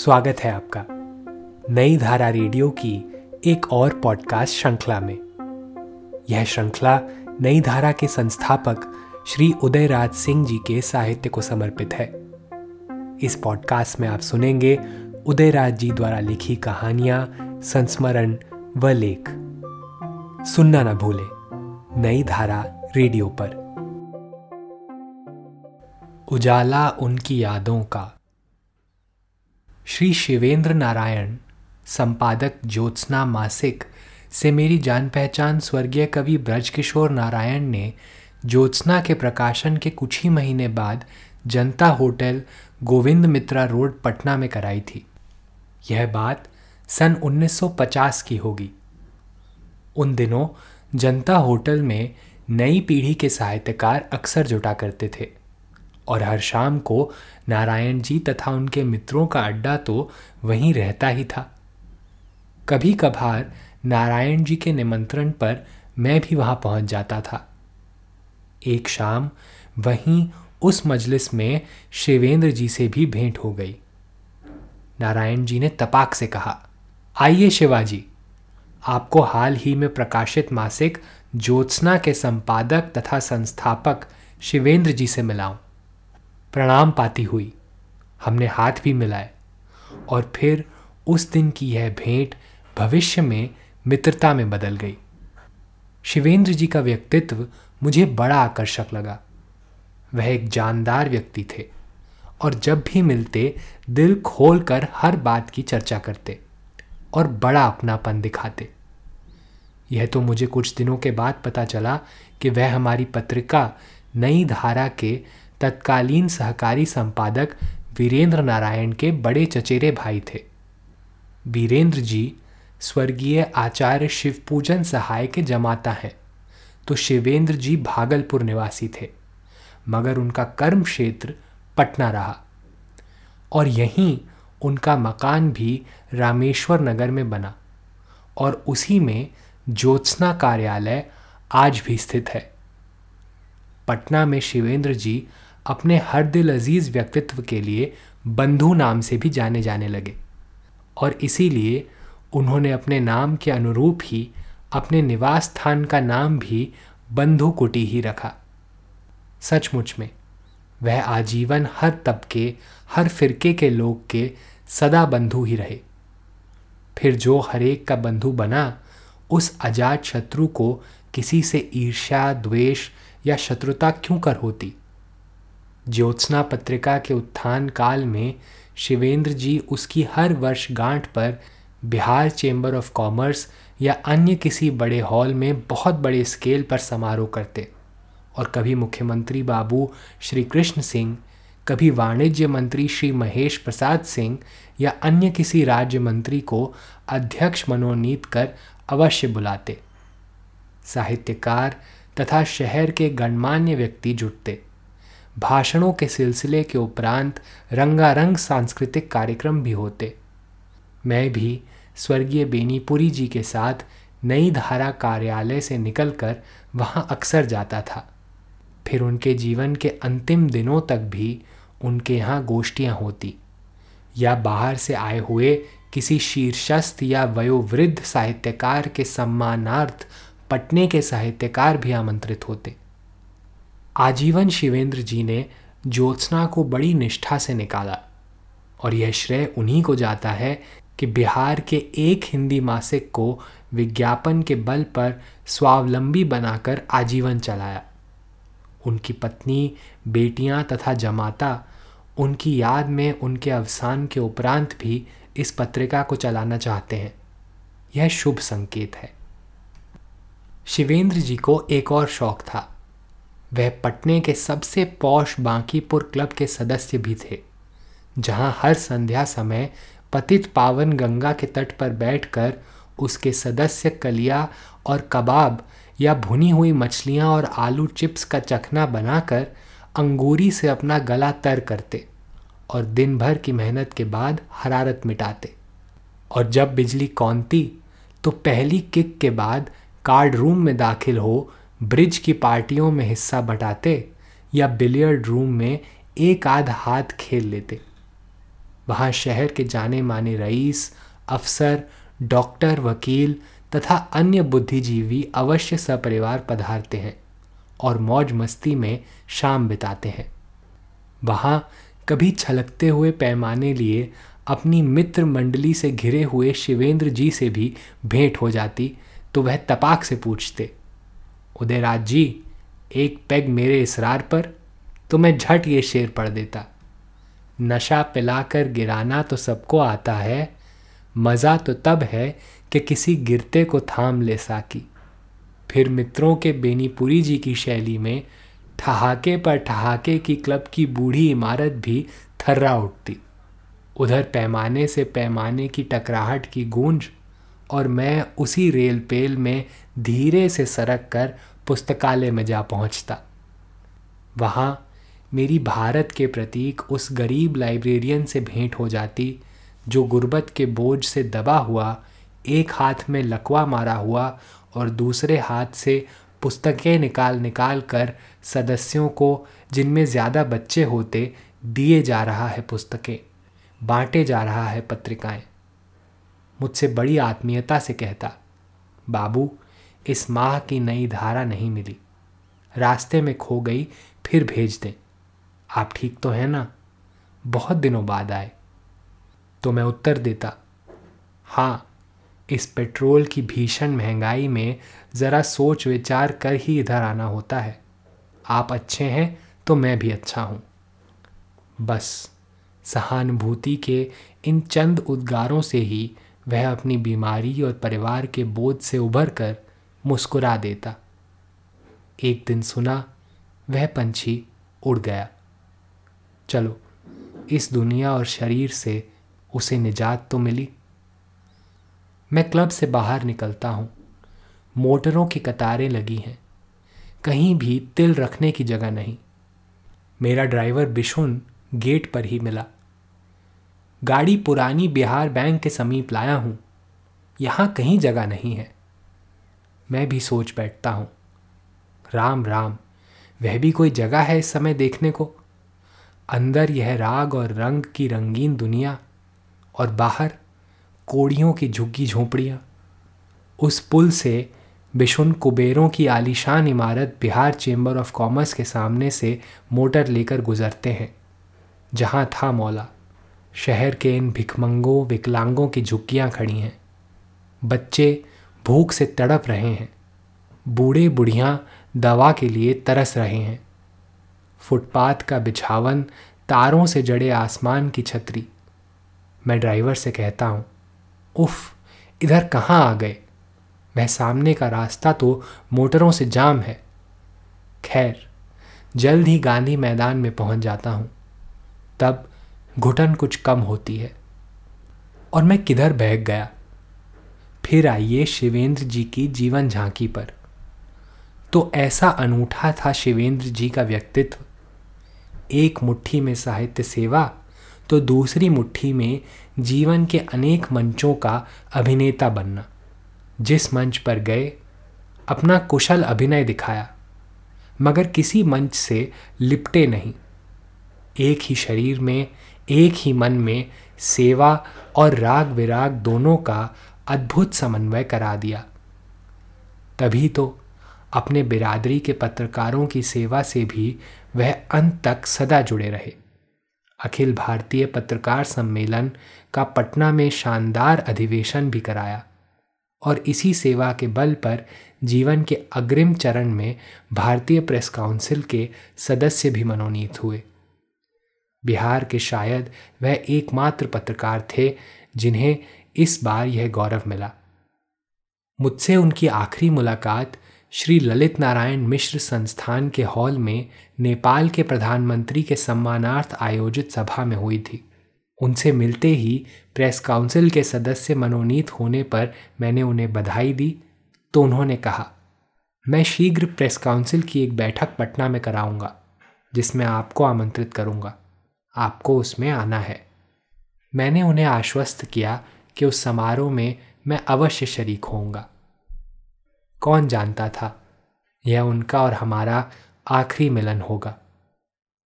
स्वागत है आपका नई धारा रेडियो की एक और पॉडकास्ट श्रृंखला में। यह श्रृंखला नई धारा के संस्थापक श्री उदयराज सिंह जी के साहित्य को समर्पित है। इस पॉडकास्ट में आप सुनेंगे उदयराज जी द्वारा लिखी कहानियाँ, संस्मरण व लेख। सुनना न भूले, नई धारा रेडियो पर। उजाला उनकी यादों का श्री शिवेंद्र नारायण, संपादक ज्योत्सना मासिक से मेरी जान पहचान स्वर्गीय कवि ब्रजकिशोर नारायण ने ज्योत्सना के प्रकाशन के कुछ ही महीने बाद जनता होटल गोविंद मित्रा रोड, पटना में कराई थी। यह बात सन 1950 की होगी। उन दिनों जनता होटल में नई पीढ़ी के साहित्यकार अक्सर जुटा करते थे। और हर शाम को नारायण जी तथा उनके मित्रों का अड्डा तो वहीं रहता ही था। कभी कभार नारायण जी के निमंत्रण पर मैं भी वहाँ पहुँच जाता था। एक शाम वहीं उस मजलिस में शिवेंद्र जी से भी भेंट हो गई। नारायण जी ने तपाक से कहा, आइए शिवाजी, आपको हाल ही में प्रकाशित मासिक ज्योत्सना के संपादक तथा संस्थापक शिवेंद्र जी से मिलाऊं प्रणाम पाती हुई। हमने हाथ भी मिलाए और फिर उस दिन की यह भेंट भविष्य में मित्रता में बदल गई। शिवेंद्र जी का व्यक्तित्व मुझे बड़ा आकर्षक लगा। वह एक जानदार व्यक्ति थे और जब भी मिलते, दिल खोलकर हर बात की चर्चा करते और बड़ा अपनापन दिखाते। यह तो मुझे कुछ दिनों के बाद पता चला कि वह हमारी पत्रिका नई धारा के तत्कालीन सहकारी संपादक वीरेंद्र नारायण के बड़े चचेरे भाई थे। वीरेंद्र जी स्वर्गीय आचार्य शिवपूजन सहाय के जमाता हैं तो शिवेंद्र जी भागलपुर निवासी थे, मगर उनका कर्म क्षेत्र पटना रहा। और यहीं उनका मकान भी रामेश्वर नगर में बना, और उसी में ज्योत्सना कार्यालय आज भी स्थित है। पटना में शिवेंद्र जी अपने हर दिल अज़ीज़ व्यक्तित्व के लिए बंधु नाम से भी जाने जाने लगे। और इसीलिए उन्होंने अपने नाम के अनुरूप ही अपने निवास स्थान का नाम भी बंधु कुटी ही रखा। सचमुच में, वह आजीवन हर तबके, हर फिरके के लोग के सदा बंधु ही रहे। फिर जो हरेक का बंधु बना, उस अजात शत्रु को किसी से ईर्ष्या, द्वेष या शत्रुता क्यों कर होती? ज्योत्सना पत्रिका के उत्थान काल में शिवेंद्र जी उसकी हर वर्ष गांठ पर बिहार चेंबर ऑफ़ कॉमर्स या अन्य किसी बड़े हॉल में बहुत बड़े स्केल पर समारोह करते और कभी मुख्यमंत्री बाबू श्री कृष्ण सिंह, कभी वाणिज्य मंत्री श्री महेश प्रसाद सिंह या अन्य किसी राज्य मंत्री को अध्यक्ष मनोनीत कर अवश्य बुलाते। साहित्यकार तथा शहर के गणमान्य व्यक्ति जुटते। भाषणों के सिलसिले के उपरांत रंगारंग सांस्कृतिक कार्यक्रम भी होते। मैं भी स्वर्गीय बेनीपुरी जी के साथ नई धारा कार्यालय से निकलकर वहाँ अक्सर जाता था। फिर उनके जीवन के अंतिम दिनों तक भी उनके यहाँ गोष्ठियाँ होती, या बाहर से आए हुए किसी शीर्षस्थ या वयोवृद्ध साहित्यकार के सम्मानार्थ पटने के साहित्यकार भी आमंत्रित होते। आजीवन शिवेंद्र जी ने ज्योत्सना को बड़ी निष्ठा से निकाला और यह श्रेय उन्हीं को जाता है कि बिहार के एक हिंदी मासिक को विज्ञापन के बल पर स्वावलंबी बनाकर आजीवन चलाया। उनकी पत्नी, बेटियाँ तथा जमाता, उनकी याद में उनके अवसान के उपरांत भी इस पत्रिका को चलाना चाहते हैं। यह शुभ संकेत है। शिवेंद्र जी को एक और शौक था। वह पटने के सबसे पौष बांकीपुर क्लब के सदस्य भी थे, जहाँ हर संध्या समय पतित पावन गंगा के तट पर बैठकर उसके सदस्य कलिया और कबाब या भुनी हुई मछलियाँ और आलू चिप्स का चखना बनाकर अंगूरी से अपना गला तर करते और दिन भर की मेहनत के बाद हरारत मिटाते। और जब बिजली कौनती तो पहली किक के बाद कार्ड रूम में दाखिल हो ब्रिज की पार्टियों में हिस्सा बटाते या बिलियर्ड रूम में एक आध हाथ खेल लेते। वहाँ शहर के जाने माने रईस, अफसर, डॉक्टर, वकील तथा अन्य बुद्धिजीवी अवश्य सपरिवार पधारते हैं और मौज मस्ती में शाम बिताते हैं। वहाँ कभी छलकते हुए पैमाने लिए अपनी मित्र मंडली से घिरे हुए शिवेंद्र जी से भी भेंट हो जाती तो वह तपाक से पूछते उदयराज जी, एक पैग मेरे इसरार पर तो मैं झट ये शेर पढ़ देता। नशा पिलाकर गिराना तो सबको आता है, मज़ा तो तब है कि किसी गिरते को थाम ले साकी। फिर मित्रों के बेनीपुरी जी की शैली में ठहाके पर ठहाके की क्लब की बूढ़ी इमारत भी थर्रा उठती। उधर पैमाने से पैमाने की टकराहट की गूंज, और मैं उसी रेल पेल में धीरे से सरक कर पुस्तकालय में जा पहुँचता। वहाँ मेरी भारत के प्रतीक उस गरीब लाइब्रेरियन से भेंट हो जाती, जो गुर्बत के बोझ से दबा हुआ, एक हाथ में लकवा मारा हुआ और दूसरे हाथ से पुस्तकें निकाल निकाल कर सदस्यों को, जिनमें ज़्यादा बच्चे होते, दिए जा रहा है पुस्तकें, बांटे जा रहा है पत्रिकाएँ। मुझसे बड़ी आत्मीयता से कहता, बाबू इस माह की नई धारा नहीं मिली। रास्ते में खो गई, फिर भेज दें। आप ठीक तो हैं ना? बहुत दिनों बाद आए। तो मैं उत्तर देता हाँ इस पेट्रोल की भीषण महँगाई में ज़रा सोच विचार कर ही इधर आना होता है। आप अच्छे हैं तो मैं भी अच्छा हूँ। बस, सहानुभूति के इन चंद उद्गारों से ही वह अपनी बीमारी और परिवार के बोझ से उभर कर मुस्कुरा देता। एक दिन सुना, वह पंछी उड़ गया। चलो, इस दुनिया और शरीर से उसे निजात तो मिली। मैं क्लब से बाहर निकलता हूँ। मोटरों की कतारें लगी हैं। कहीं भी तिल रखने की जगह नहीं। मेरा ड्राइवर बिशुन गेट पर ही मिला। गाड़ी पुरानी बिहार बैंक के समीप लाया हूँ। यहाँ कहीं जगह नहीं है। मैं भी सोच बैठता हूँ। राम राम, वह भी कोई जगह है इस समय देखने को? अंदर यह राग और रंग की रंगीन दुनिया और बाहर कोड़ियों की झुग्गी झोंपड़ियाँ। उस पुल से बिशुन कुबेरों की आलीशान इमारत बिहार चेंबर ऑफ़ कॉमर्स के सामने से मोटर लेकर गुजरते हैं, जहाँ था मौला। शहर के इन भिकमंगों विकलांगों की झुग्गियाँ खड़ी हैं। बच्चे भूख से तड़प रहे हैं। बूढ़े बुढ़ियाँ दवा के लिए तरस रहे हैं। फुटपाथ का बिछावन तारों से जड़े आसमान की छतरी। मैं ड्राइवर से कहता हूँ, उफ, इधर कहाँ आ गए? वह सामने का रास्ता तो मोटरों से जाम है। खैर, जल्द ही गांधी मैदान में पहुँच जाता हूँ। तब घुटन कुछ कम होती है और मैं किधर बहक गया? फिर आइए शिवेंद्र जी की जीवन झांकी पर। तो ऐसा अनूठा था शिवेंद्र जी का व्यक्तित्व। एक मुट्ठी में साहित्य सेवा तो दूसरी मुट्ठी में जीवन के अनेक मंचों का अभिनेता बनना। जिस मंच पर गए, अपना कुशल अभिनय दिखाया, मगर किसी मंच से लिपटे नहीं। एक ही शरीर में, एक ही मन में सेवा और राग विराग दोनों का अद्भुत समन्वय करा दिया। तभी तो अपने बिरादरी के पत्रकारों की सेवा से भी वह अंत तक सदा जुड़े रहे। अखिल भारतीय पत्रकार सम्मेलन का पटना में शानदार अधिवेशन भी कराया और इसी सेवा के बल पर जीवन के अग्रिम चरण में भारतीय प्रेस काउंसिल के सदस्य भी मनोनीत हुए। बिहार के शायद वह एकमात्र पत्रकार थे जिन्हें इस बार यह गौरव मिला। मुझसे उनकी आखिरी मुलाकात श्री ललित नारायण मिश्र संस्थान के हॉल में नेपाल के प्रधानमंत्री के सम्मानार्थ आयोजित सभा में हुई थी। उनसे मिलते ही प्रेस काउंसिल के सदस्य मनोनीत होने पर मैंने उन्हें बधाई दी तो उन्होंने कहा, मैं शीघ्र प्रेस काउंसिल की एक बैठक पटना में कराऊँगा, जिसमें आपको आमंत्रित करूँगा। आपको उसमें आना है। मैंने उन्हें आश्वस्त किया कि उस समारोह में मैं अवश्य शरीक होऊँगा। कौन जानता था, यह उनका और हमारा आखिरी मिलन होगा।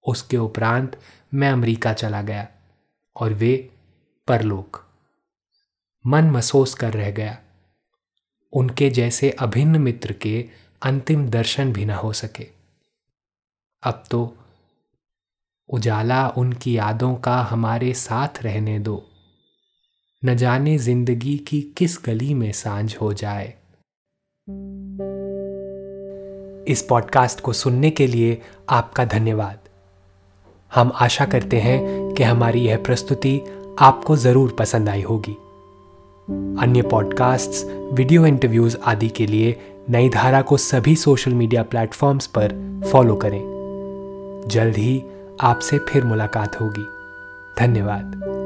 उसके उपरांत मैं अमेरिका चला गया और वे परलोक। मन महसूस कर रह गया। उनके जैसे अभिन्न मित्र के अंतिम दर्शन भी ना हो सके। अब तो उजाला उनकी यादों का हमारे साथ रहने दो। न जाने ज़िंदगी की किस गली में साँझ हो जाए। इस पॉडकास्ट को सुनने के लिए आपका धन्यवाद। हम आशा करते हैं कि हमारी यह प्रस्तुति आपको ज़रूर पसंद आई होगी। अन्य पॉडकास्ट्स, वीडियो इंटरव्यूज़ आदि के लिए नई धारा को सभी सोशल मीडिया प्लेटफॉर्म्स पर फॉलो करें। जल्द ही आपसे फिर मुलाकात होगी। धन्यवाद।